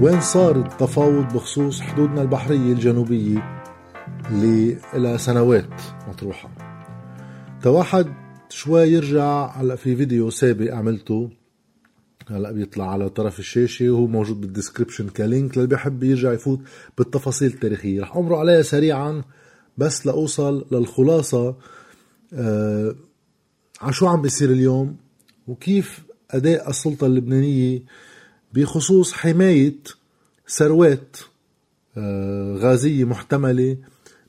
وين صار التفاوض بخصوص حدودنا البحرية الجنوبية اللي لها سنوات مطروحة؟ اللي واحد شوي يرجع هلا في فيديو سابق عملته هلا بيطلع على طرف الشاشة وهو موجود بال description ك link للي بيحب يرجع يفوت بالتفاصيل التاريخية. رح أمر عليها سريعا بس لأوصل للخلاصة آه على شو عم بيصير اليوم وكيف أداء السلطة اللبنانية بخصوص حماية ثروات آه غازية محتملة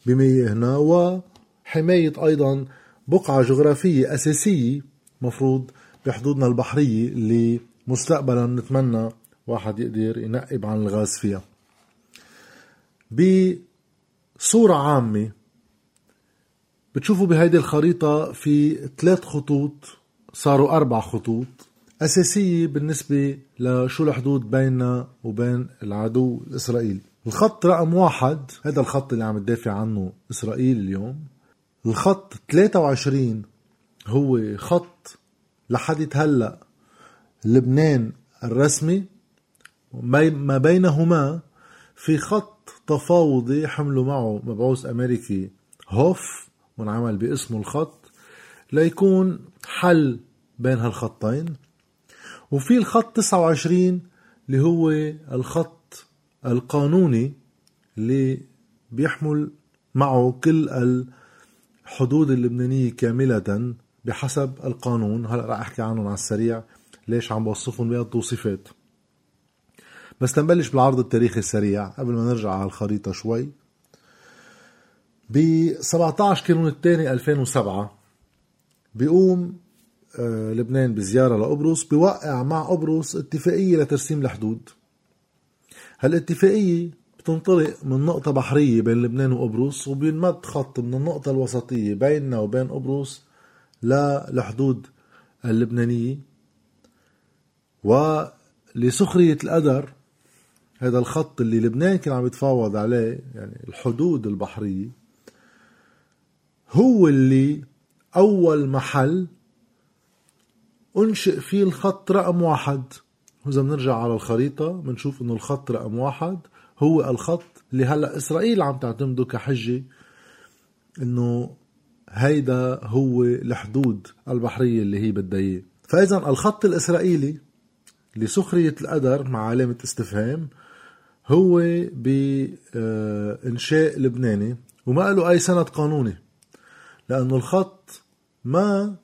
بمياهنا وحماية أيضا بقعة جغرافية أساسية مفروض بحدودنا البحرية اللي مستقبلا نتمنى واحد يقدر ينقب عن الغاز فيها. بصورة عامة بتشوفوا بهيدي الخريطة في ثلاث خطوط صاروا أربع خطوط. أساسية بالنسبة لشو الحدود بيننا وبين العدو الإسرائيلي. الخط رقم واحد هذا الخط اللي عم تدافع عنه إسرائيل اليوم. الخط 23 هو خط لحد هلأ لبنان الرسمي. ما بينهما في خط تفاوضي حملوا معه مبعوث أمريكي هوف وانعمل باسمه الخط ليكون حل بين هالخطين. وفي الخط 29 اللي هو الخط القانوني اللي بيحمل معه كل الحدود اللبنانية كاملة بحسب القانون. هلأ رح أحكي عنهم على السريع ليش عم بوصفهم بهالتوصيفات بس تنبلش بالعرض التاريخي السريع قبل ما نرجع على الخريطة شوي. ب 17 كانون الثاني 2007 بيقوم لبنان بزيارة لقبرص بيوقع مع قبرص اتفاقية لترسيم الحدود. هالاتفاقية بتنطلق من نقطة بحرية بين لبنان وقبرص وبينمد خط من النقطة الوسطية بيننا وبين قبرص للحدود اللبنانية. ولسخرية القدر هذا الخط اللي لبنان كان عم يتفاوض عليه يعني الحدود البحرية هو اللي أول محل أنشئ فيه الخط رقم واحد. وإذا بنرجع على الخريطة بنشوف إنه الخط رقم واحد هو الخط اللي هلأ إسرائيل عم تعتمده كحجة إنه هيدا هو الحدود البحرية اللي هي بدها إياه. فإذا الخط الإسرائيلي لسخرية القدر مع علامة استفهام هو بإنشاء لبناني وما له أي سند قانوني لأنه الخط ما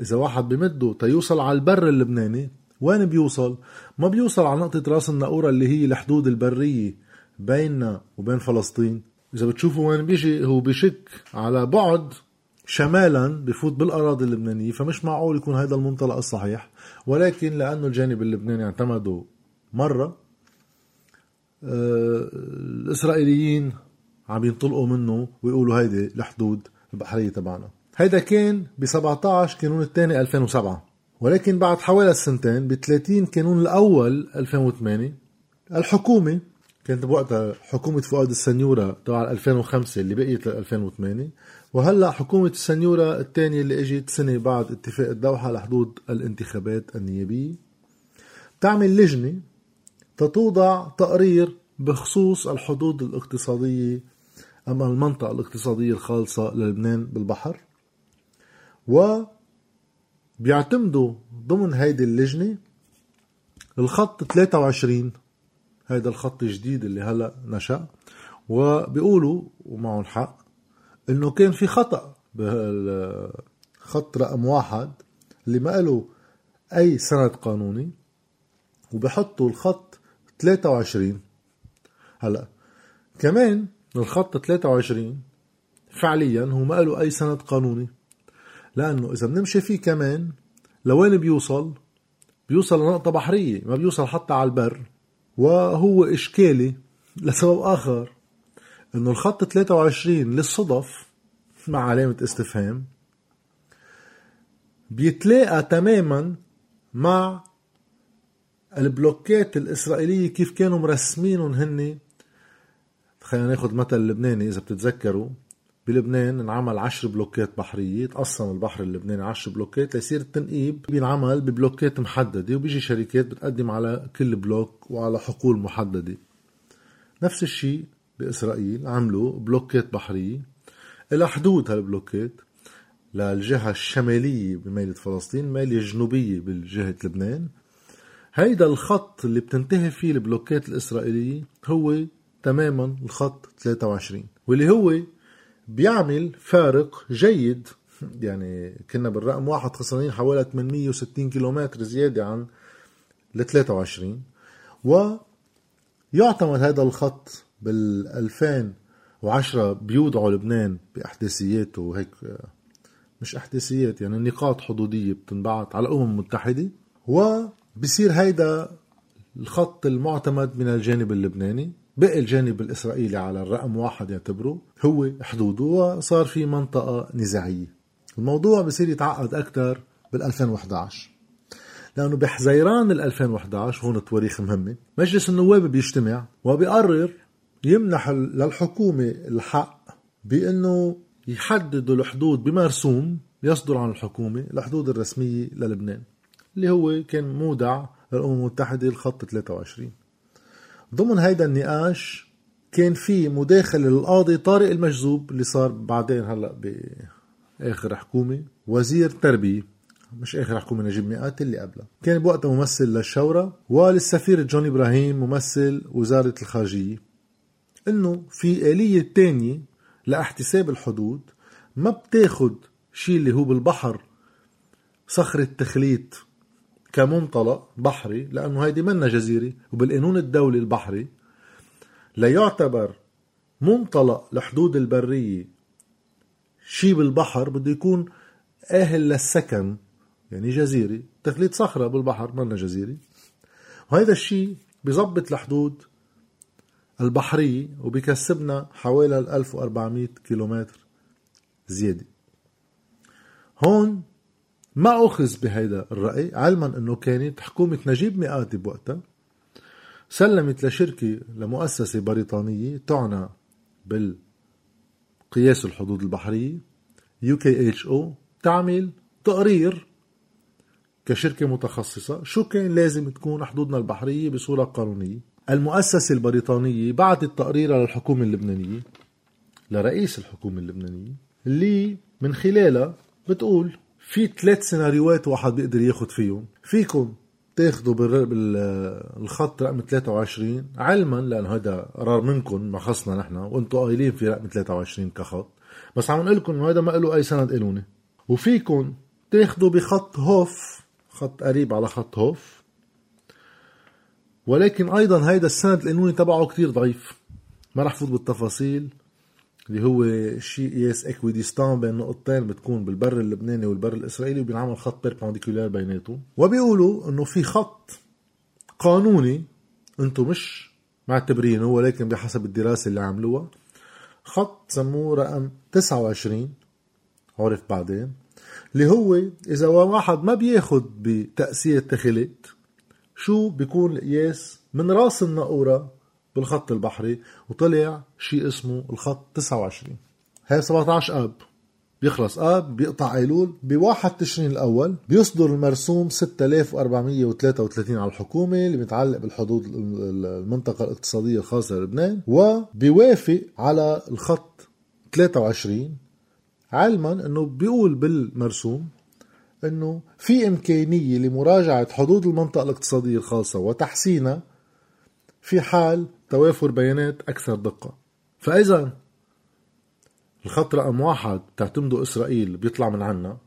إذا واحد بمده تيوصل على البر اللبناني وين بيوصل؟ ما بيوصل على نقطة رأس النقورة اللي هي الحدود البرية بيننا وبين فلسطين. إذا بتشوفوا وين بيجي هو بشك على بعد شمالا بفوت بالأراضي اللبنانية فمش معقول يكون هذا المنطلق الصحيح. ولكن لأنه الجانب اللبناني اعتمدوا مرة آه، الإسرائيليين عم ينطلقوا منه ويقولوا هيدي الحدود البحرية تبعنا. هيدا كان ب 17 كانون الثاني 2007 ولكن بعد حوالي سنتين ب 30 كانون الأول 2008 الحكومة كانت بوقتها حكومة فؤاد السنيورة تبع 2005 اللي بقيت ل 2008 وهلأ حكومة السنيورة الثانية اللي إجت سنة بعد اتفاق الدوحة لحدود الانتخابات النيابية. تعمل لجنة تتوضع تقرير بخصوص الحدود الاقتصادية أما المنطقة الاقتصادية الخالصة للبنان بالبحر. و بيعتمدوا ضمن هيدي اللجنة. الخط 23 هيدا الخط الجديد اللي هلا نشأ. وبيقولوا ومعهم حق إنه كان في خطأ بالخط رقم واحد اللي ما له أي سند قانوني وبحطوا الخط 23 هلا كمان الخط 23 فعليا هو ما له أي سند قانوني. لأنه إذا بنمشي فيه كمان لوين بيوصل؟ بيوصل لنقطة بحرية ما بيوصل حتى على البر. وهو إشكالي لسبب آخر إنه الخط 23 للصدفة مع علامة استفهام بيتلاقى تماما مع البلوكات الإسرائيلية كيف كانوا مرسمينهم هن خلينا ناخذ مثل لبناني إذا بتتذكروا. بلبنان انعمل عشر بلوكات بحرية تقسم البحر اللبناني عشر بلوكات ليصير التنقيب بينعمل ببلوكات محددة وبيجي شركات بتقدم على كل بلوك وعلى حقول محددة. نفس الشيء بإسرائيل عملوا بلوكات بحرية. إلى حدود هالبلوكات للجهة الشمالية بميلة فلسطين الميلة الجنوبية باتجاه لبنان. هيدا الخط اللي بتنتهي فيه البلوكات الإسرائيلية هو تماما الخط 23 واللي هو بيعمل فارق جيد. يعني كنا بالرقم واحد خسرانين حوالي 860 كيلومتر زيادة عن ال 23 ويعتمد هذا الخط بال 2010 بيوضعوا لبنان بأحداثياته وهيك مش أحداثيات يعني نقاط حدودية بتنبعت على الأمم المتحدة. وبصير هيدا الخط المعتمد من الجانب اللبناني. بقي الجانب الإسرائيلي على الرقم واحد يعتبره هو حدوده وصار في منطقة نزاعية. الموضوع بصير يتعقد أكثر بال 2011 لأنه بحزيران ال 2011 هون التواريخ مهمة. مجلس النواب بيجتمع وبيقرر يمنح للحكومة الحق بأنه يحددوا الحدود بمرسوم يصدر عن الحكومة الحدود الرسمية للبنان اللي هو كان مودع للأمم المتحدة الخط 23 ضمن هيدا النقاش كان في مداخلة للقاضي طارق المجذوب اللي صار بعدين هلأ بآخر حكومة وزير تربية. مش آخر حكومة نجيب مئات اللي قبلها. كان بوقتها ممثل للشورى وللسفير جون إبراهيم ممثل وزارة الخارجية. إنه في آلية تانية لإحتساب الحدود ما بتاخد شيء اللي هو بالبحر صخرة تخليط كمنطلق بحري لأنه هيدي منا جزيرة وبالقانون الدولي البحري ليعتبر منطلق لحدود البرية شي بالبحر بده يكون أهل للسكن يعني جزيرة تخليط صخرة بالبحر منا جزيرة. وهذا الشيء بيظبط الحدود البحرية وبيكسبنا حوالي 1400 كيلومتر زيادة. هون ما أخذ بهيدا الرأي علما أنه كانت حكومة نجيب مئاتي بوقتها سلمت لشركة لمؤسسة بريطانية تعنى بالقياس الحدود البحرية UKHO تعمل تقرير كشركة متخصصة شو كان لازم تكون حدودنا البحرية بصورة قانونية. المؤسسة البريطانية بعثت تقرير للحكومة اللبنانية لرئيس الحكومة اللبنانية اللي من خلالها بتقول في ثلاث سيناريوهات واحد بيقدر ياخد فيهم. فيكم تاخذوا بالخط رقم 23 علما لأنه هذا قرار منكم ما خصنا نحن وأنتم قايلين في رقم 23 كخط. بس عم نقول لكم إنه هذا ما له أي سند قانوني. وفيكم تاخذوا بخط هوف خط قريب على خط هوف. ولكن أيضا هيدا السند القانوني تبعه كتير ضعيف. ما رح فوت بالتفاصيل. اللي هو شيء قياس equidistant بين نقطتين بتكون بالبر اللبناني والبر الإسرائيلي وبينعمل خط perpendicular بيناتهم. وبيقولوا إنه في خط قانوني أنتم مش معتبرينه ولكن بحسب الدراسة اللي عملوها خط سموه رقم 29 عرف بعدين اللي هو إذا واحد ما بياخد بتأسية تخلت شو بيكون القياس؟ من راس الناقورة بالخط البحري وطلع شيء اسمه الخط 29 هي 17 آب. بيخلص آب بيقطع أيلول. بواحد تشرين الأول بيصدر المرسوم 6433 على الحكومة اللي متعلق بالحدود المنطقة الاقتصادية الخاصة للبنان وبيوافق على الخط 23 علما إنه بيقول بالمرسوم إنه في إمكانية لمراجعة حدود المنطقة الاقتصادية الخاصة وتحسينها في حال توافر بيانات أكثر دقة. فإذا الخط رقم واحد تعتمده إسرائيل بيطلع من عنا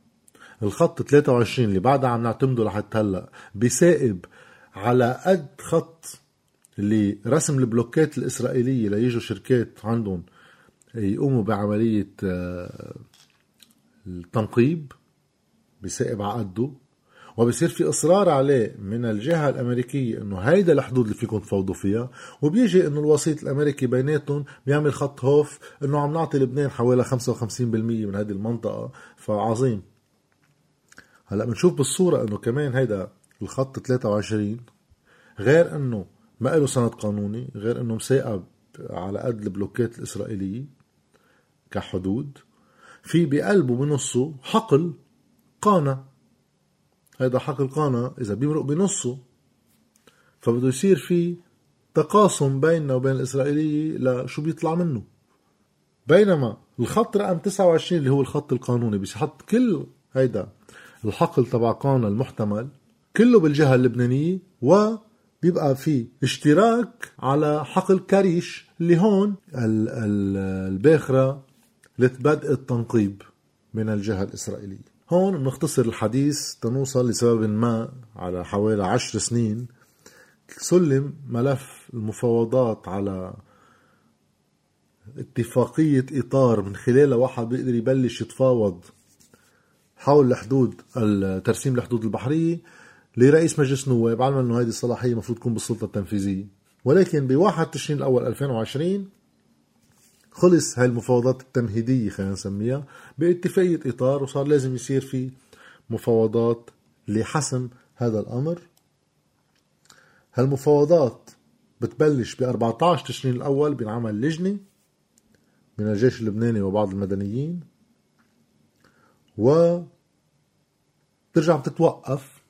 الخط 23 اللي بعدها عم نعتمده لحتى هلأ بيسائب على قد خط اللي رسم البلوكات الإسرائيلية ليجوا شركات عندهم يقوموا بعملية آه، التنقيب بيسائب على قده. وبصير في إصرار عليه من الجهة الأمريكية إنه هيدا الحدود اللي فيكم تفوضوا فيها وبيجي إنه الوسيط الأمريكي بيناتهم بيعمل خط هوف إنه عم نعطي لبنان حوالي 55% من هذه المنطقة. فعظيم. هلأ بنشوف بالصورة إنه كمان هيدا الخط 23 غير إنه ما له سند قانوني غير إنه مساقب على قد البلوكات الإسرائيلية كحدود في بقلبه بنصه حقل قانا هذا حقل قانا إذا بيمرق بنصه فبده يصير في تقاسم بيننا وبين الإسرائيلية لشو بيطلع منه. بينما الخط رقم 29 اللي هو الخط القانوني بيحط كل هيدا الحقل تبع قانا المحتمل كله بالجهة اللبنانية وبيبقى في اشتراك على حقل كريش اللي هون الباخرة لتبدء التنقيب من الجهة الإسرائيلية. هون بنختصر الحديث تنوصل لسبب ما على حوالي عشر سنين. سلم ملف المفاوضات على اتفاقية إطار من خلالها واحد بيقدر يبلش يتفاوض حول الحدود ترسيم الحدود البحرية لرئيس مجلس النواب علما أنه هذه الصلاحية المفروض تكون بالسلطة التنفيذية. ولكن ب 1 تشرين الأول 2020 خلص هاي المفاوضات التمهيدية خلينا نسميها باتفاقية إطار وصار لازم يصير في مفاوضات لحسم هذا الأمر. هالمفاوضات بتبلش ب 14 تشرين الأول بينعمل لجنة من الجيش اللبناني وبعض المدنيين و بترجع بتتوقف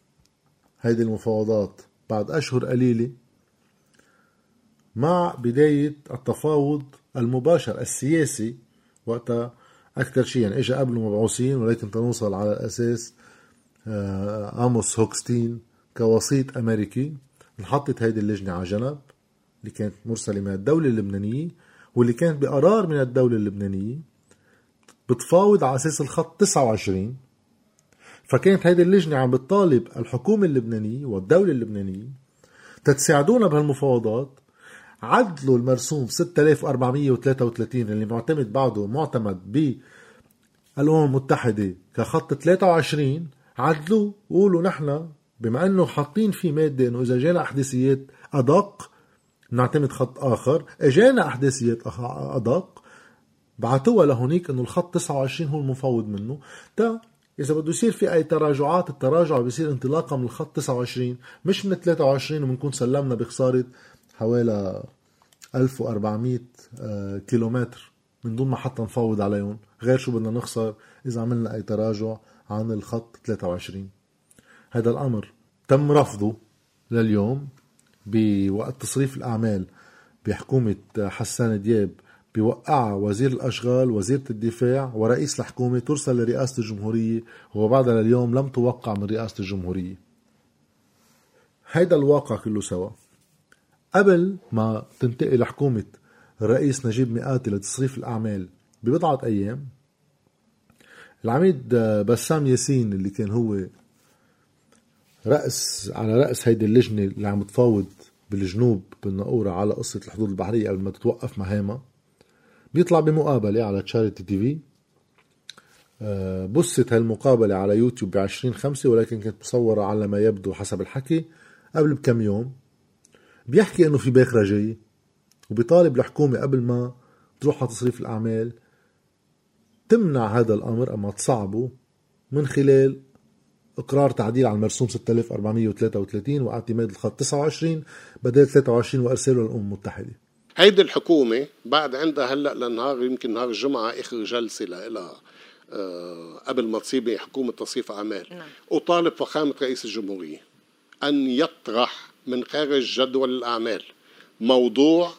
هيدي المفاوضات بعد أشهر قليلة مع بداية التفاوض المباشر السياسي وقتها أكثر شيء يعني إجا قبله مبعوثين ولكن تنوصل على أساس آه، آموس هوكستين كوسيط أمريكي. انحطت هيدي اللجنة على جنب اللي كانت مرسلة من الدولة اللبنانية واللي كانت بقرار من الدولة اللبنانية بتفاوض على أساس الخط 29 فكانت هيدي اللجنة عم بتطالب الحكومة اللبنانية والدولة اللبنانية تتساعدونا بهالمفاوضات عدلوا المرسوم 6433 اللي معتمد بعده معتمد بالأمم المتحدة كخط 23 عدلوه وقولوا نحن بما أنه حاطين فيه مادة إنه إذا جانا أحداثيات أدق نعتمد خط آخر اجانا أحداثيات أدق بعتوها لهونيك إنه الخط 29 هو المفوض منه. تا إذا بده يصير في أي تراجعات التراجع بيصير انطلاقا من الخط 29 مش من 23 وبنكون سلمنا بخسارة حوالي 1400 آه، كيلومتر من دون ما حتى نفوض عليهم. غير شو بدنا نخسر إذا عملنا أي تراجع عن الخط 23 هذا الأمر تم رفضه لليوم بوقت تصريف الأعمال بحكومة حسان دياب بيوقعها وزير الأشغال وزيرة الدفاع ورئيس الحكومة ترسل لرئاسة الجمهورية وبعدها لليوم لم توقع من رئاسة الجمهورية. هيدا الواقع كله سوا. قبل ما تنتقل حكومة الرئيس نجيب مئاتي لتصريف الأعمال ببضعة أيام العميد بسام ياسين اللي كان هو رأس على رأس هيدي اللجنة اللي عم تفاوض بالجنوب بالنقورة على قصة الحدود البحرية قبل ما تتوقف مهامها بيطلع بمقابلة على تشاريتي تي في آه، بثت هالمقابلة على يوتيوب ب خمسة ولكن كانت مصورة على ما يبدو حسب الحكي قبل بكم يوم. بيحكي إنه في باخرة جاي وبيطالب الحكومة قبل ما تروح على تصريف الأعمال تمنع هذا الأمر أما تصعبه من خلال إقرار تعديل على المرسوم 6433 واعتماد الخط 29 بدل 23 وإرساله للأمم المتحدة. هيدي الحكومة بعد عندها هلأ لنهار يمكن نهار الجمعة آخر جلسة لها أه قبل ما تصيب حكومة تصريف أعمال. نعم. أطالب فخامة رئيس الجمهورية. أن يطرح من خارج جدول الأعمال موضوع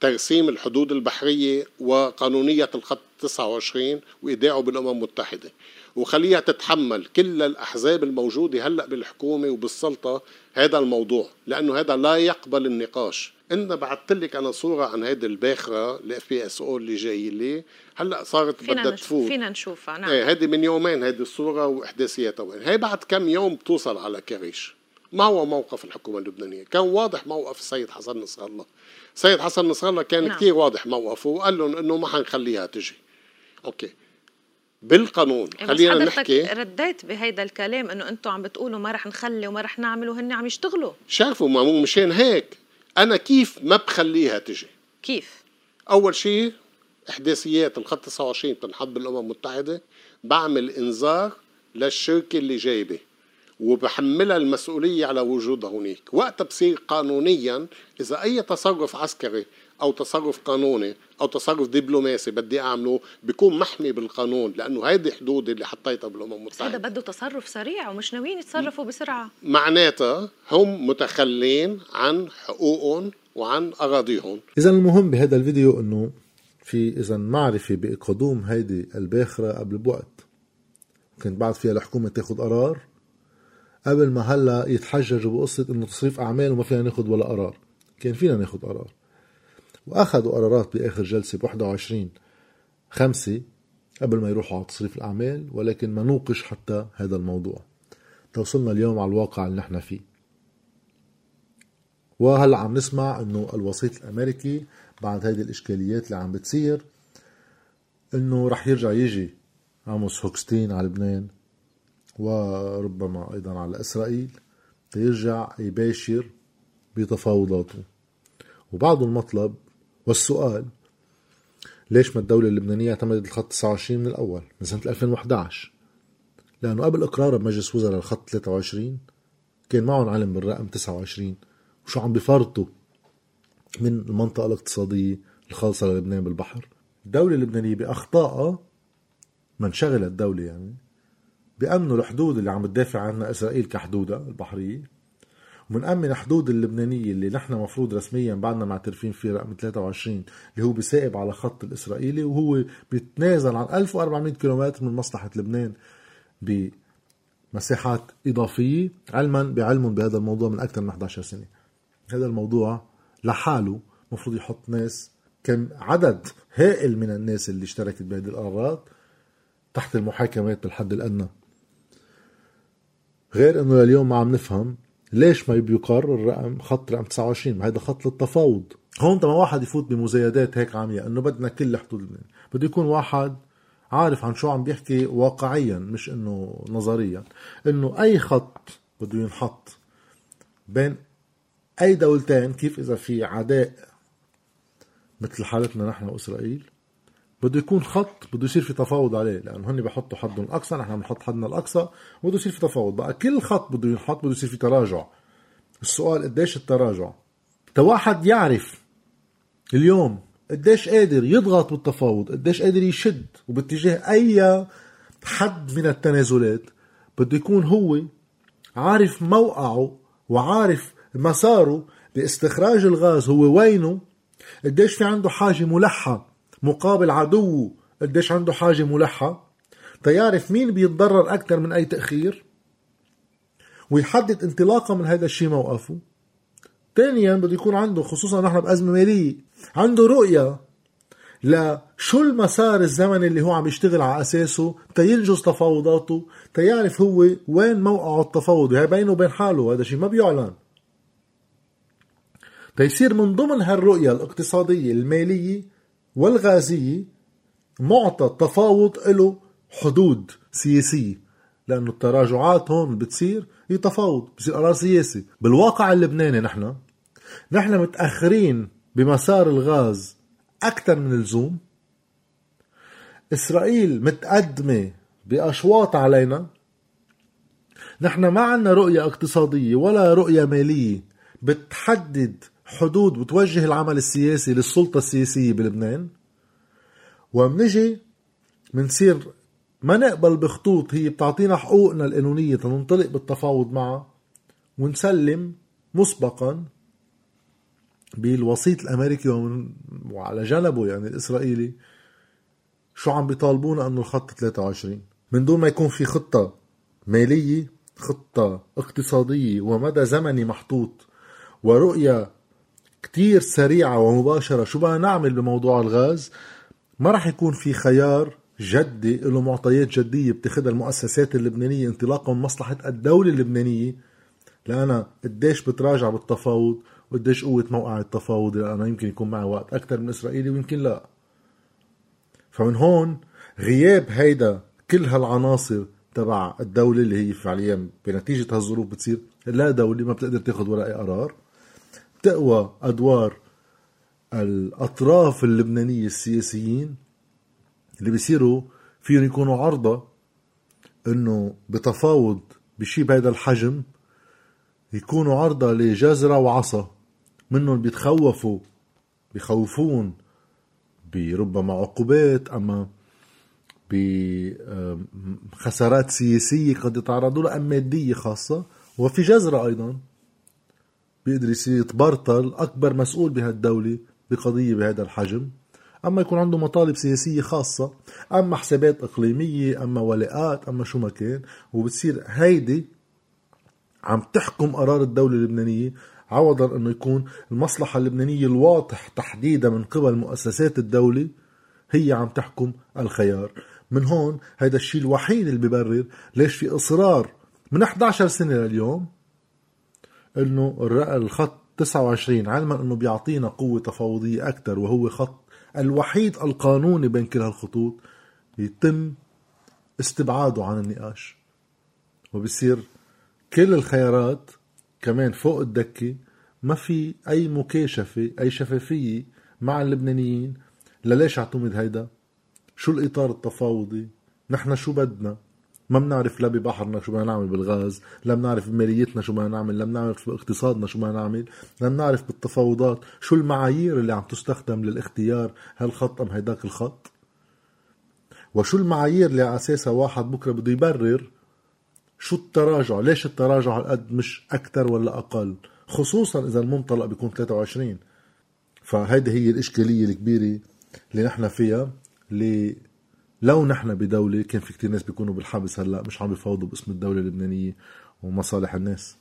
ترسيم الحدود البحرية وقانونية الخط 29 وإيداعه بالأمم المتحدة. وخليها تتحمل كل الأحزاب الموجودة هلأ بالحكومة وبالسلطة هذا الموضوع لأنه هذا لا يقبل النقاش. إن بعثت لك أنا صورة عن هيدي الباخرة ال FPSO اللي جاي لي هلأ صارت بدها تفوت. فينا نشوفها نعم. إيه هيدي من يومين هيدي الصورة وإحداثياتها. وين هي بعد كم يوم بتوصل على كريش. ما هو موقف الحكومة اللبنانية؟ كان واضح موقف السيد حسن نصر الله. السيد حسن نصر الله كان نعم. كثير واضح موقفه وقال لهم إنه ما حنخليها تجي. أوكي. بالقانون إيه، خلينا نحكي. رديت بهيدا الكلام إنه أنتم عم بتقولوا ما رح نخلي وما رح نعمل وهن عم يشتغلوا. شافوا ما مو مشان هيك. أنا كيف ما بخليها تجي؟ كيف؟ أول شيء إحداثيات الخط 29 بتنحط بالأمم المتحدة. بعمل إنذار للشركة اللي جايبة. وبحملها المسؤولية على وجودها هناك. وقتها بصير قانونيا إذا أي تصرف عسكري أو تصرف قانوني أو تصرف دبلوماسي بدي أعمله بيكون محمي بالقانون لأنه هيدي حدود اللي حطيتها بالأمم المتحده هذا بده تصرف سريع ومش ناويين يتصرفوا بسرعة. معناتها هم متخلين عن حقوقهم وعن أراضيهم. اذا المهم بهذا الفيديو إنه في اذا معرفة بقدوم هيدي الباخرة قبل بوقت. كنت بعد فيها الحكومة تاخذ قرار. قبل ما هلا يتحججوا بقصة إنه تصريف أعمال وما فينا ناخذ ولا قرار. كان فينا ناخذ قرار. وأخذوا قرارات بآخر جلسة ب 21 خمسة قبل ما يروحوا على تصريف الأعمال ولكن ما نوقش حتى هذا الموضوع. توصلنا اليوم على الواقع اللي نحن فيه. وهلأ عم نسمع إنه الوسيط الأمريكي بعد هيدي الإشكاليات اللي عم بتصير إنه رح يرجع يجي عاموس هوكستين على لبنان. وربما أيضا على إسرائيل ليرجع يباشر بتفاوضاته. وبعض المطلب والسؤال ليش ما الدولة اللبنانية اعتمدت الخط 29 من الأول من سنة 2011 لأنه قبل إقراره بمجلس وزراء الخط 23 كان معهم علم بالرقم 29 وشو عم بفرطوا من المنطقة الاقتصادية الخالصة للبنان بالبحر؟ الدولة اللبنانية بأخطائها من شغل الدولة يعني. بأمنوا الحدود اللي عم تدافع عنها إسرائيل كحدودها البحرية ومنأمن حدود اللبنانية اللي نحن مفروض رسميا بعدنا معترفين فيه رقم 23 اللي هو بيسائب على خط الإسرائيلي وهو بيتنازل عن 1400 كيلومتر من مصلحة لبنان بمساحات إضافية علما بعلم بهذا الموضوع من أكثر من 11 سنة. هذا الموضوع لحاله مفروض يحط ناس كم عدد هائل من الناس اللي اشتركت بهذه القرارات تحت المحاكمات بالحد الأدنى. غير إنه لليوم ما عم نفهم ليش ما بيقر الرقم خط رقم 29 هذا خط للتفاوض. هون لما واحد يفوت بمزايدات هيك عمياء إنه بدنا كل حدود لبنان بده يكون واحد عارف عن شو عم بيحكي واقعيا مش إنه نظريا. إنه أي خط بده ينحط بين أي دولتين كيف إذا في عداء مثل حالتنا نحن وإسرائيل بده يكون خط بده يصير في تفاوض عليه لأنه هن بحطوا حدهم الأقصى نحن بنحط حدنا الأقصى وبده يصير في تفاوض. بقى كل خط بده ينحط بده يصير في تراجع. السؤال قديش التراجع؟ واحد يعرف اليوم قديش قادر يضغط بالتفاوض قديش قادر يشد وباتجاه أي حد من التنازلات بده يكون هو عارف موقعه وعارف مساره لاستخراج الغاز هو وينه قديش في عنده حاجة ملحة. مقابل عدوه قديش عنده حاجة ملحة. تيعرف مين بيتضرر أكثر من أي تأخير؟ ويحدد انطلاقا من هذا الشيء موقفه. ثانيا بده يكون عنده خصوصا نحن بأزمة مالية عنده رؤية لشو المسار الزمني اللي هو عم يشتغل على أساسه تينجز تفاوضاته تيعرف هو وين موقعه التفاوضي هي بينه وبين حاله هذا شيء ما بيعلن. تيصير من ضمن هالرؤية الاقتصادية المالية والغازية معطى التفاوض له حدود سياسية لأنه التراجعات هون بتصير هي تفاوض بصير قرار سياسي. بالواقع اللبناني نحن نحن متأخرين بمسار الغاز أكثر من اللزوم. إسرائيل متقدمة بأشواط علينا. نحن ما عنا رؤية اقتصادية ولا رؤية مالية بتحدد حدود بتوجه العمل السياسي للسلطة السياسية بلبنان. ومنجي منصير ما نقبل بخطوط هي بتعطينا حقوقنا القانونية تنطلق بالتفاوض معها ونسلم مسبقا بالوسيط الأمريكي وعلى جنبه يعني الإسرائيلي شو عم بيطالبونا أنه الخط 23 من دون ما يكون في خطة مالية خطة اقتصادية ومدى زمني محطوط ورؤية كتير سريعة ومباشرة. شو بدنا نعمل بموضوع الغاز؟ ما راح يكون في خيار جدي له معطيات جدية بتاخدها المؤسسات اللبنانية انطلاقا من مصلحة الدولة اللبنانية. لأنا قديش بتراجع بالتفاوض وقديش قوة موقع التفاوض؟ لأنا يمكن يكون معي وقت أكثر من إسرائيلي ويمكن لا. فمن هون غياب هيدا كل هالعناصر تبع الدولة اللي هي فعليا بنتيجة هالظروف بتصير لا دولة ما بتقدر تاخذ ولا أي قرار. تقوى أدوار الأطراف اللبنانية السياسيين اللي بيصيروا فيهم يكونوا عرضة إنه بتفاوض بشي بهذا الحجم يكونوا عرضة لجزرة وعصا منهم بيتخوفوا بخوفون بربما عقوبات أما بخسارات سياسية قد يتعرضوا لها أم مادية خاصة وفي جزرة أيضا. بيقدر يصير يتبرطل أكبر مسؤول بهالدولة بقضية بهذا الحجم. أما يكون عنده مطالب سياسية خاصة أما حسابات إقليمية أما ولاءات أما شو ما كان وبتصير هيدي عم تحكم قرار الدولة اللبنانية عوضا أنه يكون المصلحة اللبنانية الواضح تحديدا من قبل مؤسسات الدولة هي عم تحكم الخيار. من هون هيدا الشيء الوحيد اللي ببرر ليش في إصرار من 11 سنة لليوم إنه الخط 29 علما إنه بيعطينا قوة تفاوضية أكثر وهو خط الوحيد القانوني بين كل هالخطوط يتم استبعاده عن النقاش. وبصير كل الخيارات كمان فوق الدكة ما في أي مكاشفة أي شفافية مع اللبنانيين. لليش اعتمد هيدا؟ شو الإطار التفاوضي؟ نحن شو بدنا؟ ما بنعرف لا ببحرنا شو بدنا نعمل بالغاز لا بنعرف بماليتنا شو بدنا نعمل لا بنعرف باقتصادنا شو بدنا نعمل لا بنعرف بالتفاوضات شو المعايير اللي عم تستخدم للاختيار هالخط أم هيداك الخط؟ وشو المعايير اللي على أساسها واحد بكرة بده يبرر شو التراجع؟ ليش التراجع هالقد مش أكثر ولا أقل؟ خصوصا إذا المنطلق بيكون 23 فهيدي هي الإشكالية الكبيرة اللي نحن فيها اللي لو نحن بدولة كان في كتير ناس بيكونوا بالحبس هلأ مش عم بيفاوضوا باسم الدولة اللبنانية ومصالح الناس.